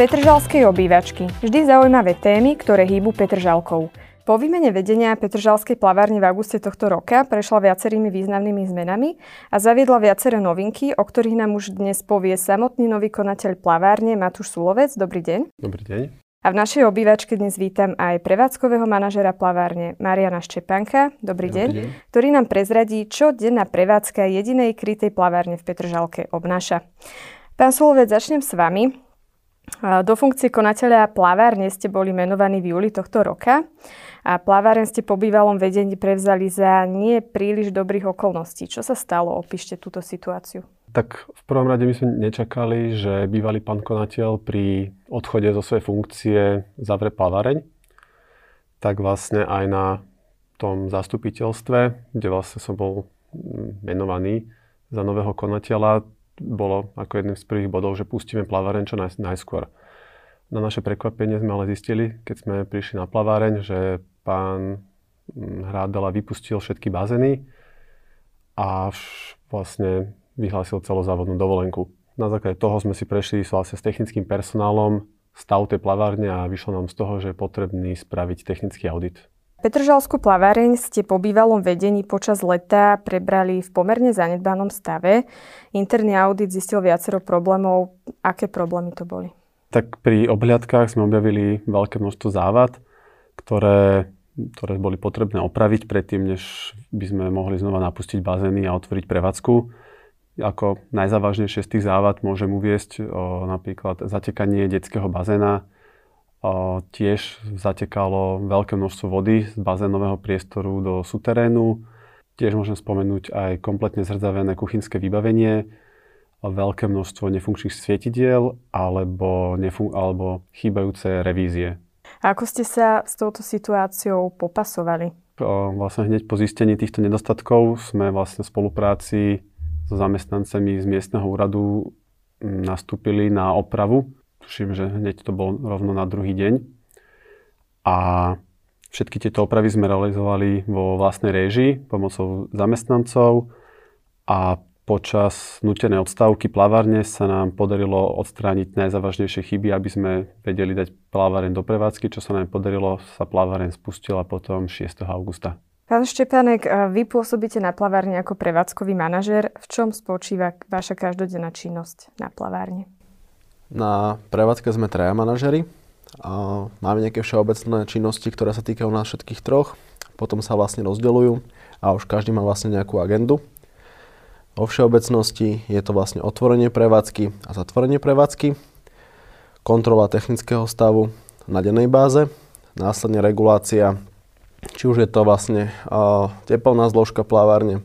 Petržalskej obývačky. Vždy zaujímavé témy, ktoré hýbu Petržalkou. Po výmene vedenia Petržalskej plavárne v auguste tohto roka prešla viacerými významnými zmenami a zaviedla viaceré novinky, o ktorých nám už dnes povie samotný nový konateľ plavárne Matúš Sulovec. Dobrý deň. Dobrý deň. A v našej obývačke dnes vítam aj prevádzkového manažera plavárne Mariana Štepanka. Dobrý, Dobrý deň, deň, ktorý nám prezradí, čo denná prevádzka jedinej krytej plavárne v Petržalke obnáša. Pán Sulovec, začnem s vami. Do funkcie konateľa plavárne ste boli menovaní v júli tohto roka a plaváren ste po bývalom vedení prevzali za nie príliš dobrých okolností. Čo sa stalo? Opíšte túto situáciu. Tak v prvom rade my sme nečakali, že bývalý pán konateľ pri odchode zo svojej funkcie zavre plaváreň. Tak vlastne aj na tom zastupiteľstve, kde vlastne som bol menovaný za nového konateľa, bolo ako jedným z prvých bodov, že pustíme plaváreň čo naj, najskôr. Na naše prekvapenie sme ale zistili, keď sme prišli na plaváreň, že pán hm, Hrádela vypustil všetky bazény a vlastne vyhlásil celozávodnú dovolenku. Na základe toho sme si prešli vlastne s technickým personálom stav tej plavárne a vyšlo nám z toho, že je potrebný spraviť technický audit. Petržalskú plaváreň ste po bývalom vedení počas leta prebrali v pomerne zanedbanom stave. Interný audit zistil viacero problémov. Aké problémy to boli? Tak pri obhliadkách sme objavili veľké množstvo závad, ktoré, ktoré boli potrebné opraviť predtým, než by sme mohli znova napustiť bazény a otvoriť prevádzku. Ako najzávažnejšie z tých závad môžem uviesť o, napríklad zatekanie detského bazéna, tiež zatekalo veľké množstvo vody z bazénového priestoru do suterénu. Tiež môžem spomenúť aj kompletne zrdzavené kuchynské vybavenie, veľké množstvo nefunkčných svietidiel alebo, nefun- alebo chýbajúce revízie. A ako ste sa s touto situáciou popasovali? Vlastne hneď po zistení týchto nedostatkov sme vlastne v spolupráci so zamestnancami z miestneho úradu nastúpili na opravu tuším, že hneď to bol rovno na druhý deň. A všetky tieto opravy sme realizovali vo vlastnej réžii pomocou zamestnancov a počas nutenej odstavky plavárne sa nám podarilo odstrániť najzávažnejšie chyby, aby sme vedeli dať plaváren do prevádzky, čo sa nám podarilo, sa plaváren spustila potom 6. augusta. Pán Štepánek, vy pôsobíte na plavárne ako prevádzkový manažer. V čom spočíva vaša každodenná činnosť na plavárne? Na prevádzke sme traja manažery. Máme nejaké všeobecné činnosti, ktoré sa týkajú nás všetkých troch. Potom sa vlastne rozdeľujú a už každý má vlastne nejakú agendu. Vo všeobecnosti je to vlastne otvorenie prevádzky a zatvorenie prevádzky, kontrola technického stavu na dennej báze, následne regulácia, či už je to vlastne uh, teplná zložka plávárne,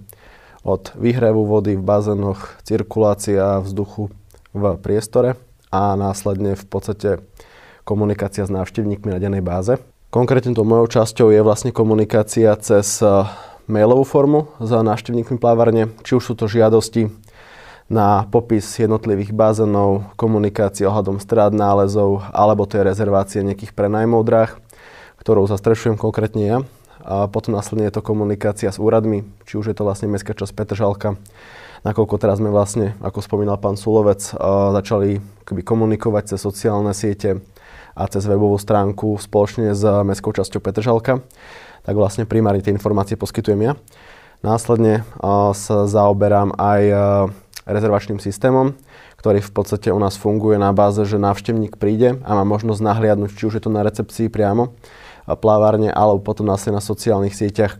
od výhrevu vody v bazénoch, cirkulácia vzduchu v priestore, a následne v podstate komunikácia s návštevníkmi na dennej báze. Konkrétne tou mojou časťou je vlastne komunikácia cez e, mailovú formu s návštevníkmi plávárne, či už sú to žiadosti na popis jednotlivých bazénov, komunikácia ohľadom strád nálezov, alebo to je rezervácie nejakých prenajmov dráh, ktorou zastrešujem konkrétne ja. A potom následne je to komunikácia s úradmi, či už je to vlastne Mestská časť Petržalka, nakoľko teraz sme vlastne, ako spomínal pán Sulovec, začali komunikovať cez sociálne siete a cez webovú stránku spoločne s mestskou časťou Petržalka, tak vlastne primárne tie informácie poskytujem ja. Následne sa zaoberám aj rezervačným systémom, ktorý v podstate u nás funguje na báze, že návštevník príde a má možnosť nahliadnúť, či už je to na recepcii priamo, plávárne, alebo potom následne na sociálnych sieťach,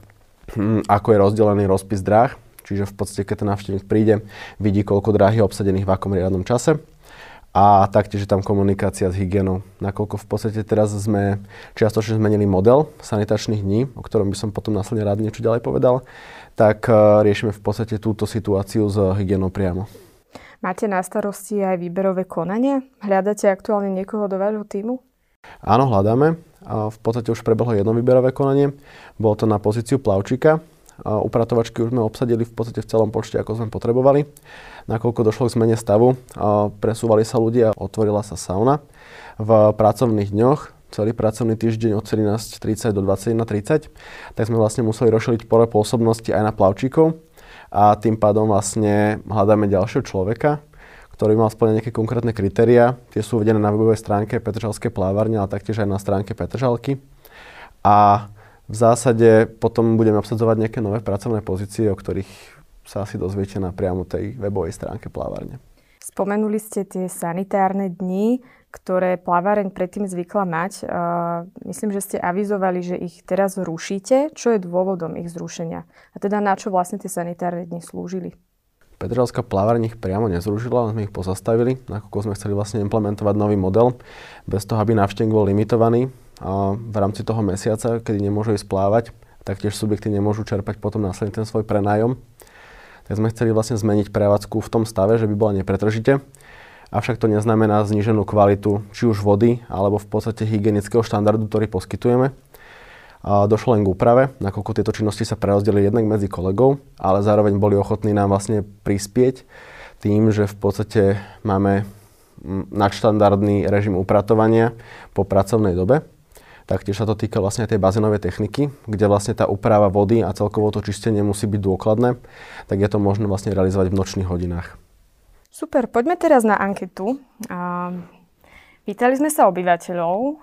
hm, ako je rozdelený rozpis dráh Čiže v podstate, keď ten návštevník príde, vidí, koľko dráhy je obsadených v akom riadnom čase. A taktiež je tam komunikácia s hygienou. Nakoľko v podstate teraz sme čiastočne zmenili model sanitačných dní, o ktorom by som potom následne rád niečo ďalej povedal, tak uh, riešime v podstate túto situáciu s hygienou priamo. Máte na starosti aj výberové konanie? Hľadáte aktuálne niekoho do vášho týmu? Áno, hľadáme. V podstate už prebehlo jedno výberové konanie. Bolo to na pozíciu plavčíka Upratovačky už sme obsadili v podstate v celom počte, ako sme potrebovali. Nakoľko došlo k zmene stavu, presúvali sa ľudia, otvorila sa sauna. V pracovných dňoch celý pracovný týždeň od 17.30 do 21.30, tak sme vlastne museli rozšíriť pole pôsobnosti aj na plavčíkov a tým pádom vlastne hľadáme ďalšieho človeka, ktorý mal splňať nejaké konkrétne kritéria. Tie sú uvedené na webovej stránke Petržalskej plávárne, ale taktiež aj na stránke Petržalky. A v zásade potom budeme obsadzovať nejaké nové pracovné pozície, o ktorých sa asi dozviete na priamo tej webovej stránke plávárne. Spomenuli ste tie sanitárne dni, ktoré plaváreň predtým zvykla mať. myslím, že ste avizovali, že ich teraz rušíte. Čo je dôvodom ich zrušenia? A teda na čo vlastne tie sanitárne dni slúžili? Petržalská plávareň ich priamo nezrušila, sme ich pozastavili, nakoľko sme chceli vlastne implementovať nový model, bez toho, aby návštevník bol limitovaný v rámci toho mesiaca, kedy nemôžu ísť plávať, taktiež subjekty nemôžu čerpať potom následne ten svoj prenájom tak sme chceli vlastne zmeniť prevádzku v tom stave, že by bola nepretržite. Avšak to neznamená zníženú kvalitu či už vody, alebo v podstate hygienického štandardu, ktorý poskytujeme. A došlo len k úprave, nakoľko tieto činnosti sa prerozdelili jednak medzi kolegov, ale zároveň boli ochotní nám vlastne prispieť tým, že v podstate máme nadštandardný režim upratovania po pracovnej dobe. Taktiež sa to týka vlastne tej bazénovej techniky, kde vlastne tá úprava vody a celkovo to čistenie musí byť dôkladné, tak je to možné vlastne realizovať v nočných hodinách. Super, poďme teraz na anketu. Pýtali sme sa obyvateľov,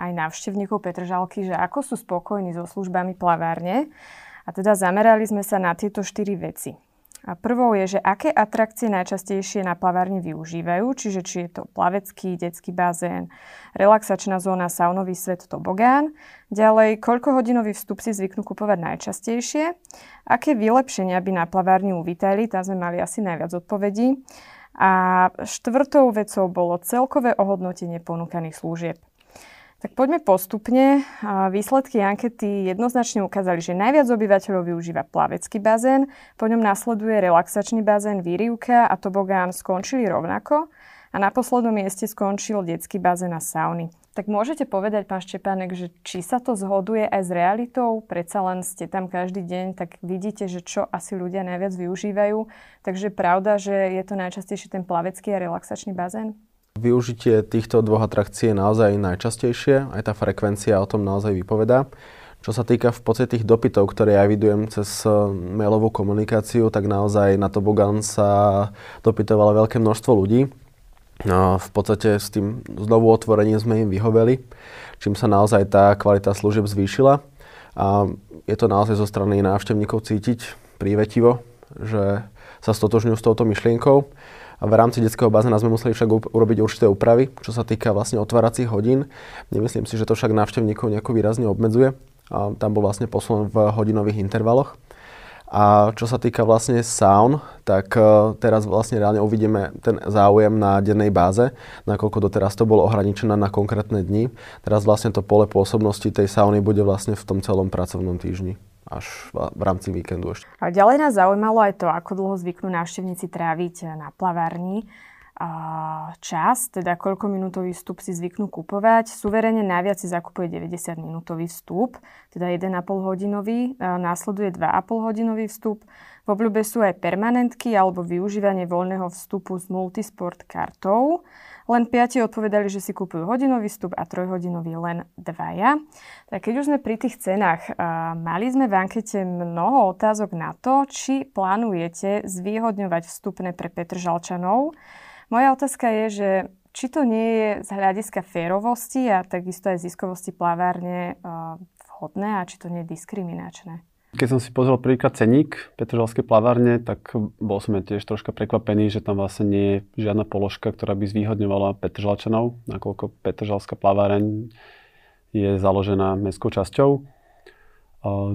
aj návštevníkov Petržalky, že ako sú spokojní so službami plavárne. A teda zamerali sme sa na tieto štyri veci. A prvou je, že aké atrakcie najčastejšie na plavárni využívajú, čiže či je to plavecký, detský bazén, relaxačná zóna, saunový svet, tobogán. Ďalej, koľko hodinový vstup si zvyknú kupovať najčastejšie, aké vylepšenia by na plavárni uvítali, tam sme mali asi najviac odpovedí. A štvrtou vecou bolo celkové ohodnotenie ponúkaných služieb. Tak poďme postupne. Výsledky ankety jednoznačne ukázali, že najviac obyvateľov využíva plavecký bazén, po ňom nasleduje relaxačný bazén, výrivka a tobogán skončili rovnako a na poslednom mieste skončil detský bazén a sauny. Tak môžete povedať, pán Štepánek, že či sa to zhoduje aj s realitou? Predsa len ste tam každý deň, tak vidíte, že čo asi ľudia najviac využívajú. Takže pravda, že je to najčastejšie ten plavecký a relaxačný bazén? Využitie týchto dvoch atrakcií je naozaj najčastejšie, aj tá frekvencia o tom naozaj vypovedá. Čo sa týka v podstate tých dopytov, ktoré ja vidujem cez eh, mailovú komunikáciu, tak naozaj na Tobogan sa dopytovalo veľké množstvo ľudí. No, v podstate s tým znovu otvorením sme im vyhoveli, čím sa naozaj tá kvalita služieb zvýšila. A je to naozaj zo strany návštevníkov cítiť prívetivo, že sa stotožňujú s touto myšlienkou. V rámci detského bazéna sme museli však urobiť určité úpravy, čo sa týka vlastne otváracích hodín. Nemyslím si, že to však návštevníkov nejako výrazne obmedzuje. A tam bol vlastne posun v hodinových intervaloch. A čo sa týka vlastne saun, tak uh, teraz vlastne reálne uvidíme ten záujem na dennej báze, nakoľko doteraz to bolo ohraničené na konkrétne dni. Teraz vlastne to pole pôsobnosti tej sauny bude vlastne v tom celom pracovnom týždni až v rámci víkendu ešte. A ďalej nás zaujímalo aj to, ako dlho zvyknú návštevníci tráviť na plavárni čas, teda koľko minútový vstup si zvyknú kupovať. Suverene najviac si zakupuje 90 minútový vstup, teda 1,5 hodinový, následuje 2,5 hodinový vstup. V obľúbe sú aj permanentky alebo využívanie voľného vstupu s multisport kartou. Len piati odpovedali, že si kúpujú hodinový vstup a trojhodinový len dvaja. Tak keď už sme pri tých cenách, mali sme v ankete mnoho otázok na to, či plánujete zvýhodňovať vstupné pre Petržalčanov. Moja otázka je, že či to nie je z hľadiska férovosti a takisto aj ziskovosti plavárne vhodné a či to nie je diskriminačné. Keď som si pozrel príklad ceník Petržalskej plavárne, tak bol som tiež troška prekvapený, že tam vlastne nie je žiadna položka, ktorá by zvýhodňovala Petržalčanov, nakoľko Petržalská plaváreň je založená mestskou časťou.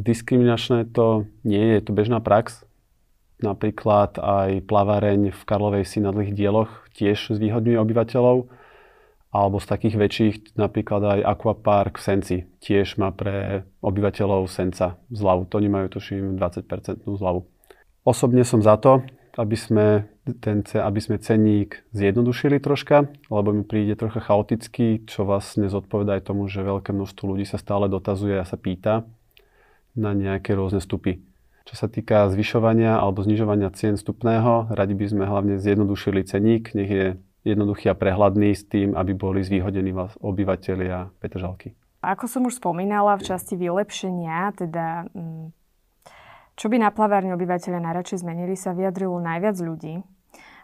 Diskriminačné to nie je, je to bežná prax. Napríklad aj plaváreň v Karlovej si na dlhých dieloch tiež zvýhodňuje obyvateľov alebo z takých väčších, napríklad aj Aquapark v Senci, tiež má pre obyvateľov Senca zľavu. To majú tuším 20% zľavu. Osobne som za to, aby sme, ten, aby sme cenník zjednodušili troška, lebo mi príde trocha chaotický, čo vlastne zodpoveda aj tomu, že veľké množstvo ľudí sa stále dotazuje a sa pýta na nejaké rôzne stupy. Čo sa týka zvyšovania alebo znižovania cien vstupného, radi by sme hlavne zjednodušili cenník, nech je jednoduchý a prehľadný s tým, aby boli zvýhodení obyvateľia Petržalky. Ako som už spomínala v časti vylepšenia, teda mm, čo by na plavárni obyvateľe najradšej zmenili, sa vyjadrilo najviac ľudí.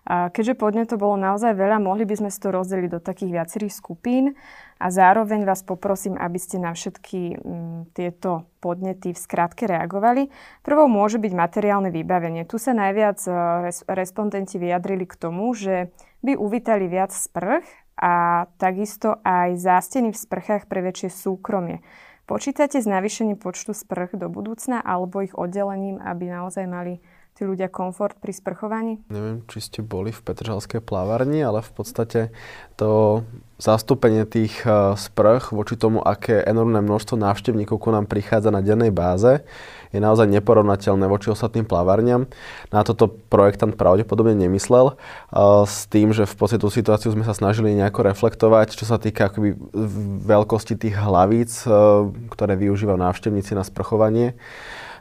A keďže podne to bolo naozaj veľa, mohli by sme si to rozdeliť do takých viacerých skupín a zároveň vás poprosím, aby ste na všetky m, mm, tieto podnety v skratke reagovali. Prvou môže byť materiálne vybavenie. Tu sa najviac e, res, respondenti vyjadrili k tomu, že by uvítali viac sprch a takisto aj zásteny v sprchách pre väčšie súkromie. Počítate s navýšením počtu sprch do budúcna alebo ich oddelením, aby naozaj mali tí ľudia komfort pri sprchovaní? Neviem, či ste boli v Petržalskej plávarni, ale v podstate to zastúpenie tých e, sprch voči tomu, aké enormné množstvo návštevníkov ku nám prichádza na dennej báze, je naozaj neporovnateľné voči ostatným plavárňam. Na toto projektant pravdepodobne nemyslel, e, s tým, že v podstate tú situáciu sme sa snažili nejako reflektovať, čo sa týka akoby veľkosti tých hlavíc, e, ktoré využívajú návštevníci na sprchovanie.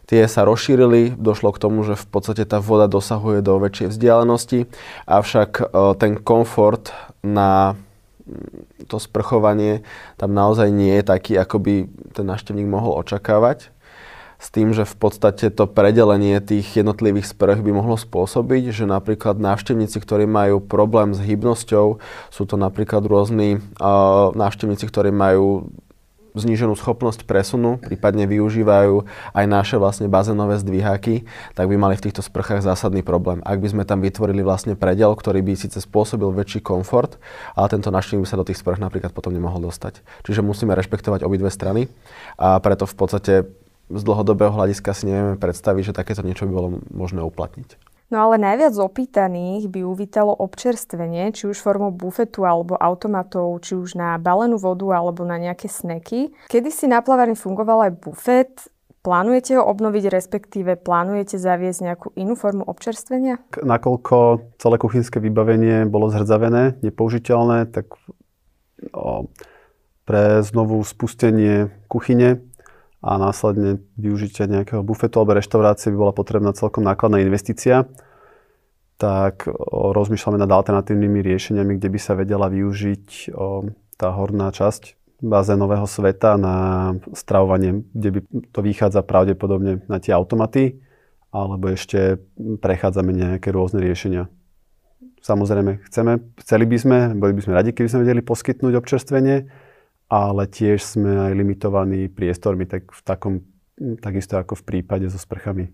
Tie sa rozšírili, došlo k tomu, že v podstate tá voda dosahuje do väčšej vzdialenosti, avšak e, ten komfort na mm, to sprchovanie tam naozaj nie je taký, ako by ten návštevník mohol očakávať. S tým, že v podstate to predelenie tých jednotlivých sprch by mohlo spôsobiť, že napríklad návštevníci, ktorí majú problém s hybnosťou, sú to napríklad rôzni uh, návštevníci, ktorí majú zníženú schopnosť presunu, prípadne využívajú aj naše vlastne bazénové zdvíhaky, tak by mali v týchto sprchách zásadný problém. Ak by sme tam vytvorili vlastne predel, ktorý by síce spôsobil väčší komfort, ale tento návštevník by sa do tých sprch napríklad potom nemohol dostať. Čiže musíme rešpektovať obidve strany a preto v podstate z dlhodobého hľadiska si nevieme predstaviť, že takéto niečo by bolo možné uplatniť. No ale najviac opýtaných by uvítalo občerstvenie, či už formou bufetu alebo automatov, či už na balenú vodu alebo na nejaké sneky. Kedy si na plavárni fungoval aj bufet, Plánujete ho obnoviť, respektíve plánujete zaviesť nejakú inú formu občerstvenia? Nakoľko celé kuchynské vybavenie bolo zhrdzavené, nepoužiteľné, tak o, pre znovu spustenie kuchyne a následne využitie nejakého bufetu alebo reštaurácie by bola potrebná celkom nákladná investícia, tak rozmýšľame nad alternatívnymi riešeniami, kde by sa vedela využiť tá horná časť bazénového sveta na stravovanie, kde by to vychádza pravdepodobne na tie automaty, alebo ešte prechádzame nejaké rôzne riešenia. Samozrejme, chceme, chceli by sme, boli by sme radi, keby sme vedeli poskytnúť občerstvenie, ale tiež sme aj limitovaní priestormi, tak v takom, takisto ako v prípade so sprchami.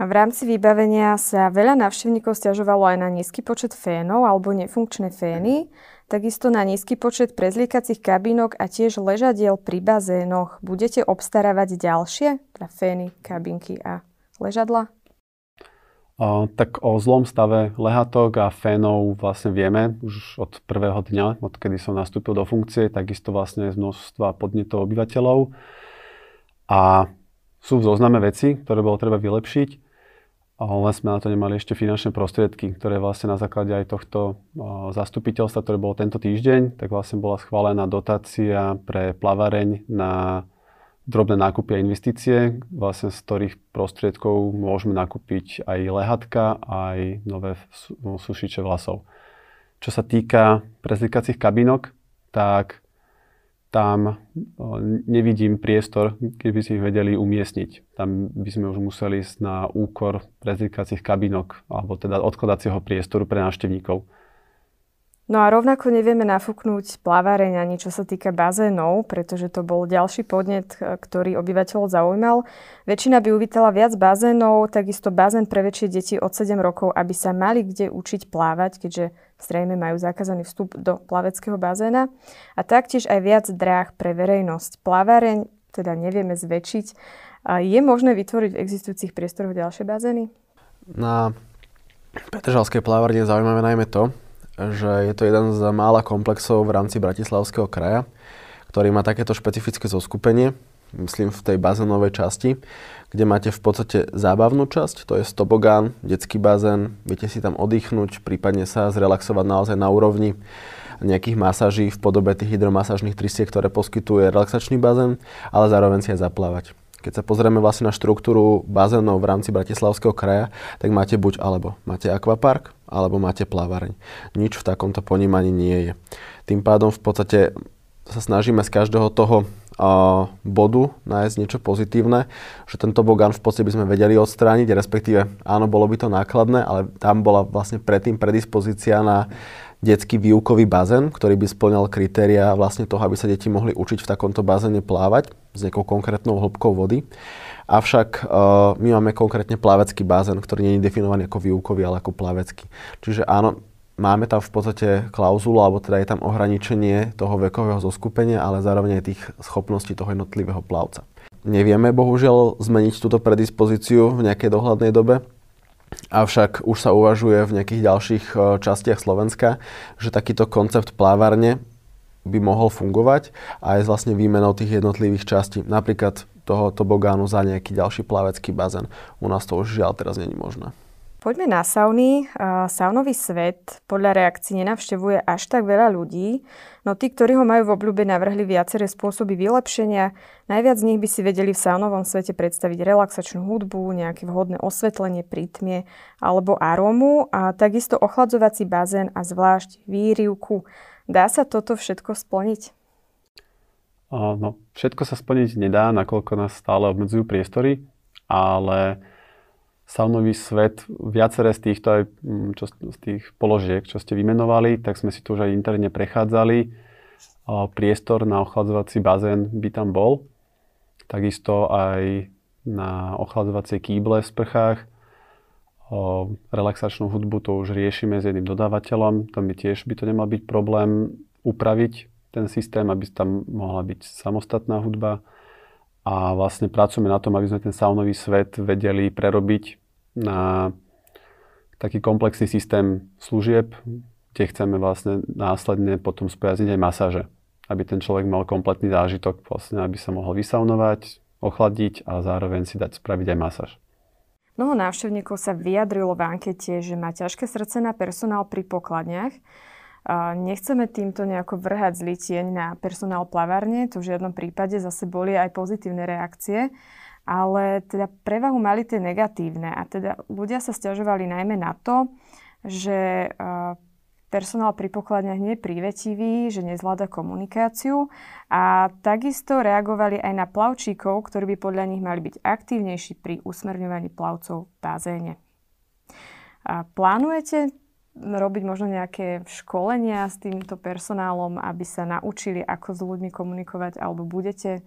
A v rámci vybavenia sa veľa návštevníkov stiažovalo aj na nízky počet fénov alebo nefunkčné fény, takisto na nízky počet prezliekacích kabínok a tiež ležadiel pri bazénoch. Budete obstarávať ďalšie, teda fény, kabinky a ležadla? Tak o zlom stave lehatok a fénov vlastne vieme už od prvého dňa, odkedy som nastúpil do funkcie, takisto vlastne z množstva podnetov obyvateľov. A sú v zozname veci, ktoré bolo treba vylepšiť, ale sme na to nemali ešte finančné prostriedky, ktoré vlastne na základe aj tohto zastupiteľstva, ktoré bolo tento týždeň, tak vlastne bola schválená dotácia pre plavareň na drobné nákupy a investície, vlastne z ktorých prostriedkov môžeme nakúpiť aj lehatka, aj nové no, sušiče vlasov. Čo sa týka prezlikacích kabinok, tak tam nevidím priestor, keby si ich vedeli umiestniť. Tam by sme už museli ísť na úkor prezlikacích kabinok, alebo teda odkladacieho priestoru pre návštevníkov. No a rovnako nevieme nafúknúť plaváreň ani čo sa týka bazénov, pretože to bol ďalší podnet, e, ktorý obyvateľov zaujímal. Väčšina by uvítala viac bazénov, takisto bazén pre väčšie deti od 7 rokov, aby sa mali kde učiť plávať, keďže zrejme majú zakázaný vstup do plaveckého bazéna. A taktiež aj viac dráh pre verejnosť. Plaváreň teda nevieme zväčšiť. Je možné vytvoriť v existujúcich priestoroch ďalšie bazény? Na Petržalskej plávárne zaujímavé najmä to, že je to jeden z mála komplexov v rámci Bratislavského kraja, ktorý má takéto špecifické zoskupenie, myslím v tej bazénovej časti, kde máte v podstate zábavnú časť, to je stobogán, detský bazén, viete si tam oddychnúť, prípadne sa zrelaxovať naozaj na úrovni nejakých masáží v podobe tých hydromasážnych trysiek, ktoré poskytuje relaxačný bazén, ale zároveň si aj zaplávať. Keď sa pozrieme vlastne na štruktúru bazénov v rámci Bratislavského kraja, tak máte buď alebo. Máte akvapark, alebo máte plavareň. Nič v takomto ponímaní nie je. Tým pádom v podstate sa snažíme z každého toho bodu nájsť niečo pozitívne, že ten tobogán v podstate by sme vedeli odstrániť, respektíve áno, bolo by to nákladné, ale tam bola vlastne predtým predispozícia na detský výukový bazén, ktorý by splňal kritéria vlastne toho, aby sa deti mohli učiť v takomto bazéne plávať s nejakou konkrétnou hĺbkou vody. Avšak uh, my máme konkrétne plavecký bazén, ktorý nie je definovaný ako výukový, ale ako plavecký. Čiže áno, máme tam v podstate klauzulu, alebo teda je tam ohraničenie toho vekového zoskupenia, ale zároveň aj tých schopností toho jednotlivého plavca. Nevieme bohužiaľ zmeniť túto predispozíciu v nejakej dohľadnej dobe, avšak už sa uvažuje v nejakých ďalších e, častiach Slovenska, že takýto koncept plávárne by mohol fungovať aj s vlastne výmenou tých jednotlivých častí. Napríklad toho tobogánu za nejaký ďalší plavecký bazén. U nás to už žiaľ teraz není možné. Poďme na sauny. Saunový svet podľa reakcií nenavštevuje až tak veľa ľudí, no tí, ktorí ho majú v obľúbe, navrhli viaceré spôsoby vylepšenia. Najviac z nich by si vedeli v saunovom svete predstaviť relaxačnú hudbu, nejaké vhodné osvetlenie pri tme alebo arómu a takisto ochladzovací bazén a zvlášť výrivku. Dá sa toto všetko splniť? No, všetko sa splniť nedá, nakoľko nás stále obmedzujú priestory, ale saunový svet, viaceré z týchto aj, mm, čo, z tých položiek, čo ste vymenovali, tak sme si tu už aj interne prechádzali. Priestor na ochladzovací bazén by tam bol. Takisto aj na ochladzovacie kýble v sprchách. O relaxačnú hudbu to už riešime s jedným dodávateľom. Tam by tiež by to nemal byť problém upraviť ten systém, aby tam mohla byť samostatná hudba a vlastne pracujeme na tom, aby sme ten saunový svet vedeli prerobiť na taký komplexný systém služieb, kde chceme vlastne následne potom spojazniť aj masáže. Aby ten človek mal kompletný zážitok, vlastne, aby sa mohol vysaunovať, ochladiť a zároveň si dať spraviť aj masáž. Mnoho návštevníkov sa vyjadrilo v ankete, že má ťažké srdce na personál pri pokladniach. Nechceme týmto nejako vrhať zlitieň na personál plavárne, to v žiadnom prípade zase boli aj pozitívne reakcie ale teda prevahu mali tie negatívne a teda ľudia sa stiažovali najmä na to, že personál pri pokladniach nie je prívetivý, že nezvláda komunikáciu a takisto reagovali aj na plavčíkov, ktorí by podľa nich mali byť aktívnejší pri usmerňovaní plavcov v bazéne. A plánujete robiť možno nejaké školenia s týmto personálom, aby sa naučili, ako s ľuďmi komunikovať, alebo budete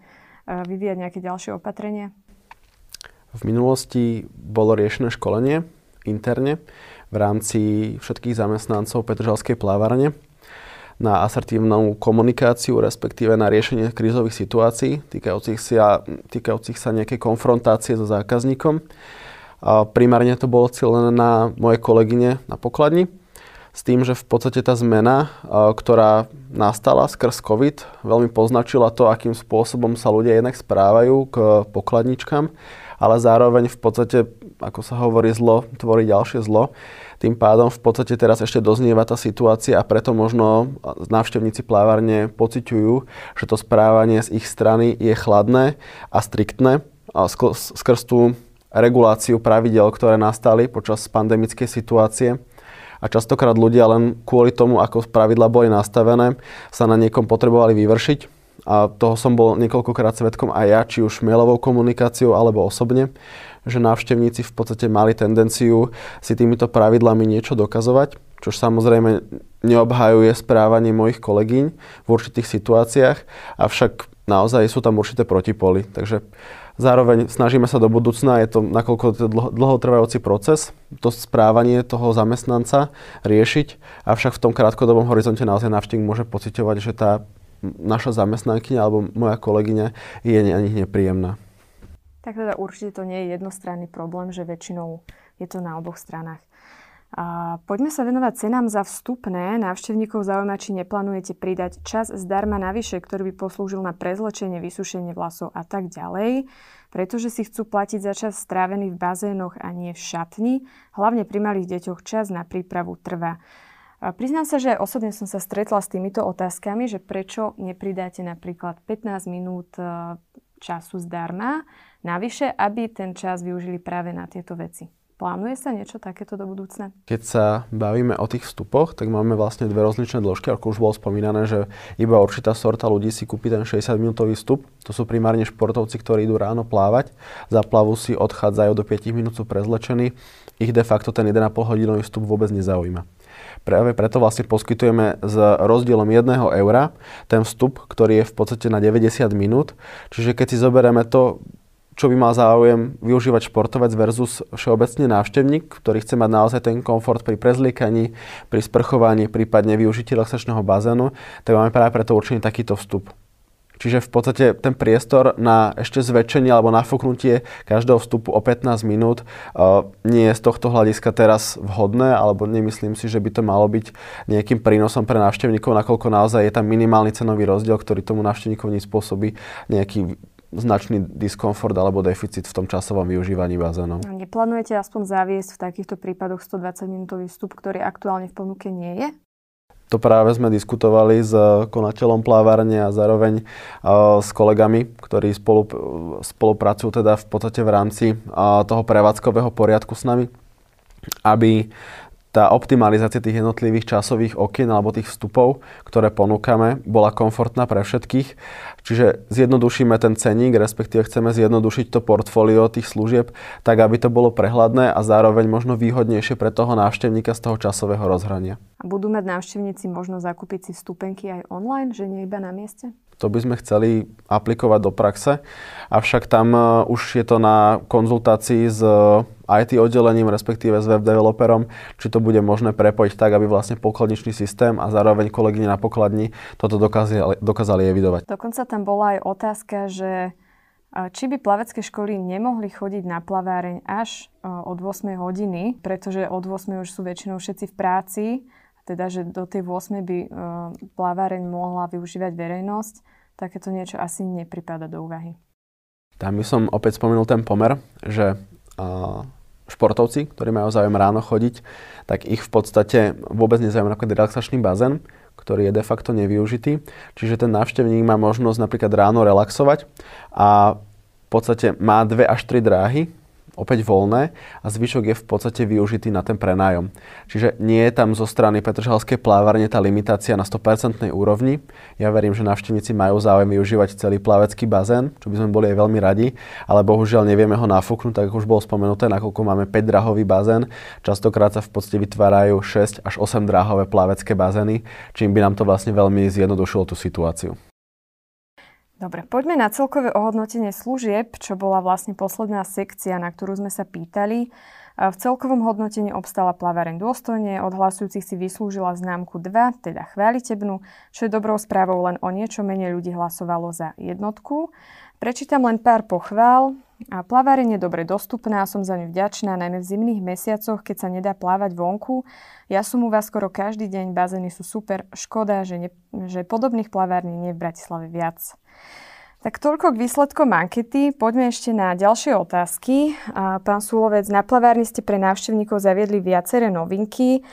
vyvíjať nejaké ďalšie opatrenia? V minulosti bolo riešené školenie interne v rámci všetkých zamestnancov Petržalskej plávárne na asertívnu komunikáciu, respektíve na riešenie krízových situácií týkajúcich sa, týkajúcich sa nejakej konfrontácie so zákazníkom. A primárne to bolo cieľené na moje kolegyne na pokladni, s tým, že v podstate tá zmena, ktorá nastala skrz COVID, veľmi poznačila to, akým spôsobom sa ľudia jednak správajú k pokladničkám ale zároveň v podstate, ako sa hovorí, zlo tvorí ďalšie zlo. Tým pádom v podstate teraz ešte doznieva tá situácia a preto možno návštevníci plávárne pociťujú, že to správanie z ich strany je chladné a striktné. A skrz tú reguláciu pravidel, ktoré nastali počas pandemickej situácie. A častokrát ľudia len kvôli tomu, ako pravidla boli nastavené, sa na niekom potrebovali vyvršiť a toho som bol niekoľkokrát svetkom aj ja, či už mailovou komunikáciou alebo osobne, že návštevníci v podstate mali tendenciu si týmito pravidlami niečo dokazovať, čo samozrejme neobhajuje správanie mojich kolegyň v určitých situáciách, avšak naozaj sú tam určité protipoly. Takže zároveň snažíme sa do budúcna, je to nakoľko to dlho, dlhotrvajúci proces, to správanie toho zamestnanca riešiť, avšak v tom krátkodobom horizonte naozaj návštevník môže pociťovať, že tá naša zamestnankyňa alebo moja kolegyňa je ani nepríjemná. Tak teda určite to nie je jednostranný problém, že väčšinou je to na oboch stranách. A poďme sa venovať cenám za vstupné. Návštevníkov zaujíma, či neplánujete pridať čas zdarma navyše, ktorý by poslúžil na prezlečenie, vysušenie vlasov a tak ďalej, pretože si chcú platiť za čas strávený v bazénoch a nie v šatni. Hlavne pri malých deťoch čas na prípravu trvá. Priznám sa, že osobne som sa stretla s týmito otázkami, že prečo nepridáte napríklad 15 minút e, času zdarma navyše, aby ten čas využili práve na tieto veci. Plánuje sa niečo takéto do budúcna? Keď sa bavíme o tých vstupoch, tak máme vlastne dve rozličné dĺžky, ako už bolo spomínané, že iba určitá sorta ľudí si kúpi ten 60-minútový vstup. To sú primárne športovci, ktorí idú ráno plávať, zaplavu si, odchádzajú do 5 minút sú prezlečení. Ich de facto ten 1,5 hodinový vstup vôbec nezaujíma. Práve preto vlastne poskytujeme s rozdielom 1 eura ten vstup, ktorý je v podstate na 90 minút. Čiže keď si zoberieme to, čo by mal záujem využívať športovec versus všeobecne návštevník, ktorý chce mať naozaj ten komfort pri prezliekaní, pri sprchovaní, prípadne využití relaxačného bazénu, tak máme práve preto určený takýto vstup. Čiže v podstate ten priestor na ešte zväčšenie alebo nafúknutie každého vstupu o 15 minút uh, nie je z tohto hľadiska teraz vhodné, alebo nemyslím si, že by to malo byť nejakým prínosom pre návštevníkov, nakoľko naozaj je tam minimálny cenový rozdiel, ktorý tomu návštevníkovi spôsobí nejaký značný diskomfort alebo deficit v tom časovom využívaní bazénov. Neplánujete aspoň zaviesť v takýchto prípadoch 120-minútový vstup, ktorý aktuálne v ponuke nie je? To práve sme diskutovali s konateľom plávárne a zároveň s kolegami, ktorí spolu, spolupracujú teda v podstate v rámci toho prevádzkového poriadku s nami, aby tá optimalizácia tých jednotlivých časových okien alebo tých vstupov, ktoré ponúkame, bola komfortná pre všetkých. Čiže zjednodušíme ten ceník, respektíve chceme zjednodušiť to portfólio tých služieb, tak aby to bolo prehľadné a zároveň možno výhodnejšie pre toho návštevníka z toho časového rozhrania. A budú mať návštevníci možno zakúpiť si vstupenky aj online, že nie iba na mieste? To by sme chceli aplikovať do praxe, avšak tam e, už je to na konzultácii s e, IT oddelením, respektíve s web developerom, či to bude možné prepojiť tak, aby vlastne pokladničný systém a zároveň kolegyne na pokladni toto dokázali, dokázali evidovať. Dokonca tam bola aj otázka, že e, či by plavecké školy nemohli chodiť na plaváreň až od 8 hodiny, pretože od 8 už sú väčšinou všetci v práci teda, že do tej 8 by plaváreň mohla využívať verejnosť, takéto niečo asi nepripada do úvahy. Tam by som opäť spomenul ten pomer, že uh, športovci, ktorí majú záujem ráno chodiť, tak ich v podstate vôbec nezaujíma napríklad relaxačný bazén, ktorý je de facto nevyužitý. Čiže ten návštevník má možnosť napríklad ráno relaxovať a v podstate má dve až tri dráhy, opäť voľné a zvyšok je v podstate využitý na ten prenájom. Čiže nie je tam zo strany Petržalskej plávárne tá limitácia na 100% úrovni. Ja verím, že návštevníci majú záujem využívať celý plavecký bazén, čo by sme boli aj veľmi radi, ale bohužiaľ nevieme ho nafúknuť, tak ako už bolo spomenuté, nakoľko máme 5 drahový bazén. Častokrát sa v podstate vytvárajú 6 až 8 drahové plavecké bazény, čím by nám to vlastne veľmi zjednodušilo tú situáciu. Dobre, poďme na celkové ohodnotenie služieb, čo bola vlastne posledná sekcia, na ktorú sme sa pýtali. V celkovom hodnotení obstala plaváreň dôstojne, od hlasujúcich si vyslúžila známku 2, teda chválitebnú, čo je dobrou správou, len o niečo menej ľudí hlasovalo za jednotku. Prečítam len pár pochvál. A plaváreň je dobre dostupná, som za ňu vďačná, najmä v zimných mesiacoch, keď sa nedá plávať vonku. Ja som u vás skoro každý deň, bazény sú super, škoda, že, ne, že podobných plavární nie je v Bratislave viac. Tak toľko k výsledkom ankety. Poďme ešte na ďalšie otázky. Pán Súlovec, na plavárni ste pre návštevníkov zaviedli viaceré novinky.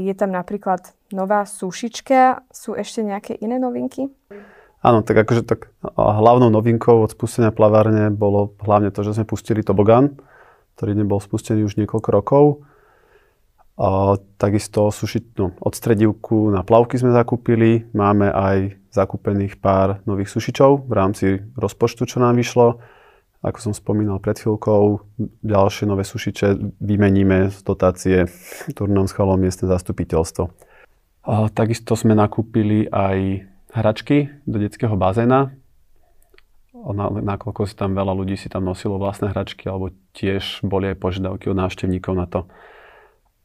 Je tam napríklad nová sušička. Sú ešte nejaké iné novinky? Áno, tak akože tak hlavnou novinkou od spustenia plavárne bolo hlavne to, že sme pustili tobogán, ktorý nebol spustený už niekoľko rokov. A takisto sušiť, no, odstredivku na plavky sme zakúpili. Máme aj zakúpených pár nových sušičov v rámci rozpočtu, čo nám vyšlo. Ako som spomínal pred chvíľkou, ďalšie nové sušiče vymeníme z dotácie, ktorú nám schválilo miestne zastupiteľstvo. A takisto sme nakúpili aj hračky do detského bazéna. Nakoľko si tam veľa ľudí si tam nosilo vlastné hračky, alebo tiež boli aj požiadavky od návštevníkov na to.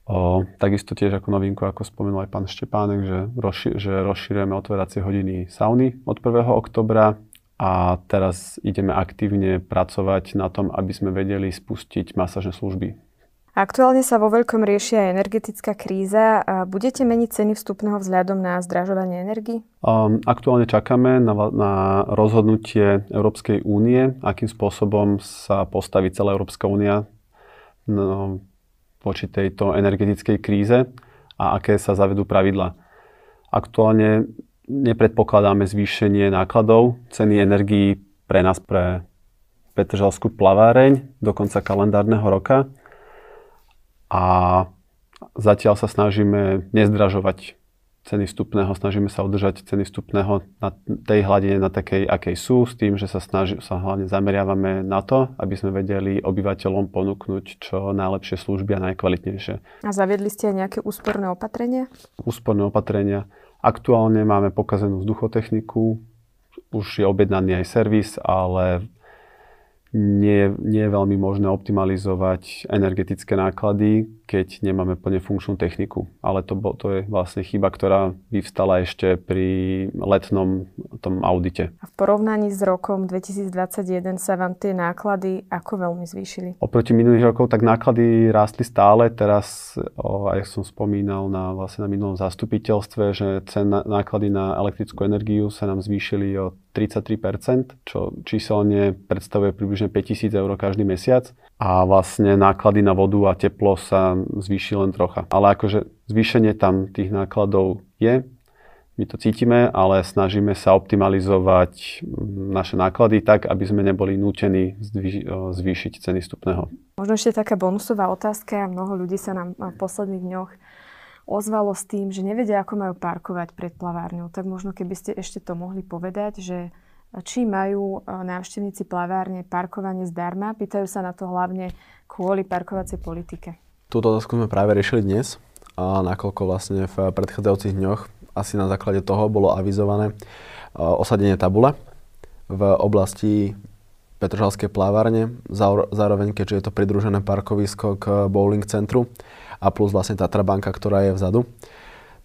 O, takisto tiež ako novinku, ako spomenul aj pán Štepánek, že, rozši- že rozšírujeme otváracie hodiny sauny od 1. oktobra a teraz ideme aktívne pracovať na tom, aby sme vedeli spustiť masážne služby. Aktuálne sa vo veľkom rieši aj energetická kríza. Budete meniť ceny vstupného vzhľadom na zdražovanie energii? Um, aktuálne čakáme na, na rozhodnutie Európskej únie, akým spôsobom sa postaví celá Európska únia no, voči tejto energetickej kríze a aké sa zavedú pravidla. Aktuálne nepredpokladáme zvýšenie nákladov ceny energií pre nás, pre Petržalskú plaváreň do konca kalendárneho roka. A zatiaľ sa snažíme nezdražovať ceny vstupného, snažíme sa udržať ceny vstupného na tej hladine, na takej, akej sú, s tým, že sa, snaži, sa hlavne zameriavame na to, aby sme vedeli obyvateľom ponúknuť čo najlepšie služby a najkvalitnejšie. A zaviedli ste aj nejaké úsporné opatrenia? Úsporné opatrenia. Aktuálne máme pokazenú vzduchotechniku, už je objednaný aj servis, ale nie, nie je veľmi možné optimalizovať energetické náklady, keď nemáme plne funkčnú techniku. Ale to, to je vlastne chyba, ktorá vyvstala ešte pri letnom tom audite. A v porovnaní s rokom 2021 sa vám tie náklady ako veľmi zvýšili? Oproti minulých rokov tak náklady rástli stále. Teraz, o, aj som spomínal na, vlastne na minulom zastupiteľstve, že cen náklady na elektrickú energiu sa nám zvýšili o 33%, čo číselne predstavuje približne 5000 eur každý mesiac a vlastne náklady na vodu a teplo sa zvýši len trocha. Ale akože zvýšenie tam tých nákladov je, my to cítime, ale snažíme sa optimalizovať naše náklady tak, aby sme neboli nútení zvýšiť ceny vstupného. Možno ešte taká bonusová otázka. Mnoho ľudí sa nám v posledných dňoch ozvalo s tým, že nevedia, ako majú parkovať pred plavárňou. Tak možno keby ste ešte to mohli povedať, že či majú e, návštevníci plavárne parkovanie zdarma. Pýtajú sa na to hlavne kvôli parkovacej politike. Túto otázku sme práve riešili dnes, a nakoľko vlastne v predchádzajúcich dňoch asi na základe toho bolo avizované e, osadenie tabule v oblasti Petržalskej plávárne, zároveň keďže je to pridružené parkovisko k bowling centru a plus vlastne Tatra banka, ktorá je vzadu,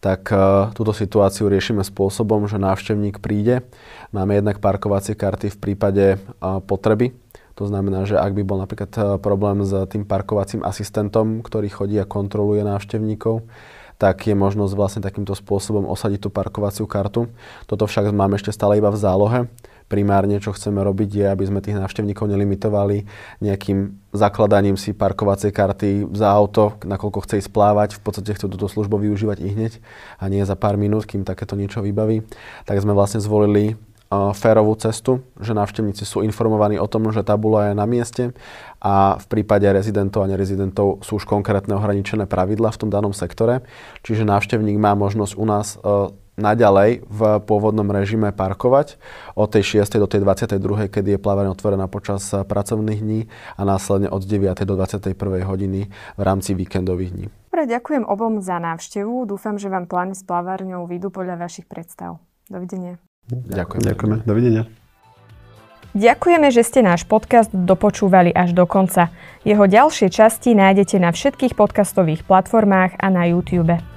tak uh, túto situáciu riešime spôsobom, že návštevník príde, máme jednak parkovacie karty v prípade uh, potreby, to znamená, že ak by bol napríklad uh, problém s tým parkovacím asistentom, ktorý chodí a kontroluje návštevníkov, tak je možnosť vlastne takýmto spôsobom osadiť tú parkovaciu kartu. Toto však máme ešte stále iba v zálohe primárne, čo chceme robiť, je, aby sme tých návštevníkov nelimitovali nejakým zakladaním si parkovacej karty za auto, nakoľko chce ísť plávať, v podstate chcú túto službu využívať i hneď a nie za pár minút, kým takéto niečo vybaví. Tak sme vlastne zvolili férovú cestu, že návštevníci sú informovaní o tom, že tabula je na mieste a v prípade rezidentov a nerezidentov sú už konkrétne ohraničené pravidla v tom danom sektore. Čiže návštevník má možnosť u nás naďalej v pôvodnom režime parkovať od tej 6. do tej 22. kedy je plávanie otvorená počas pracovných dní a následne od 9. do 21. hodiny v rámci víkendových dní. Dobre, ďakujem obom za návštevu. Dúfam, že vám plány s plávárňou vyjdú podľa vašich predstav. Dovidenia. Ďakujem. Ďakujeme. Dovidenia. Ďakujeme, že ste náš podcast dopočúvali až do konca. Jeho ďalšie časti nájdete na všetkých podcastových platformách a na YouTube.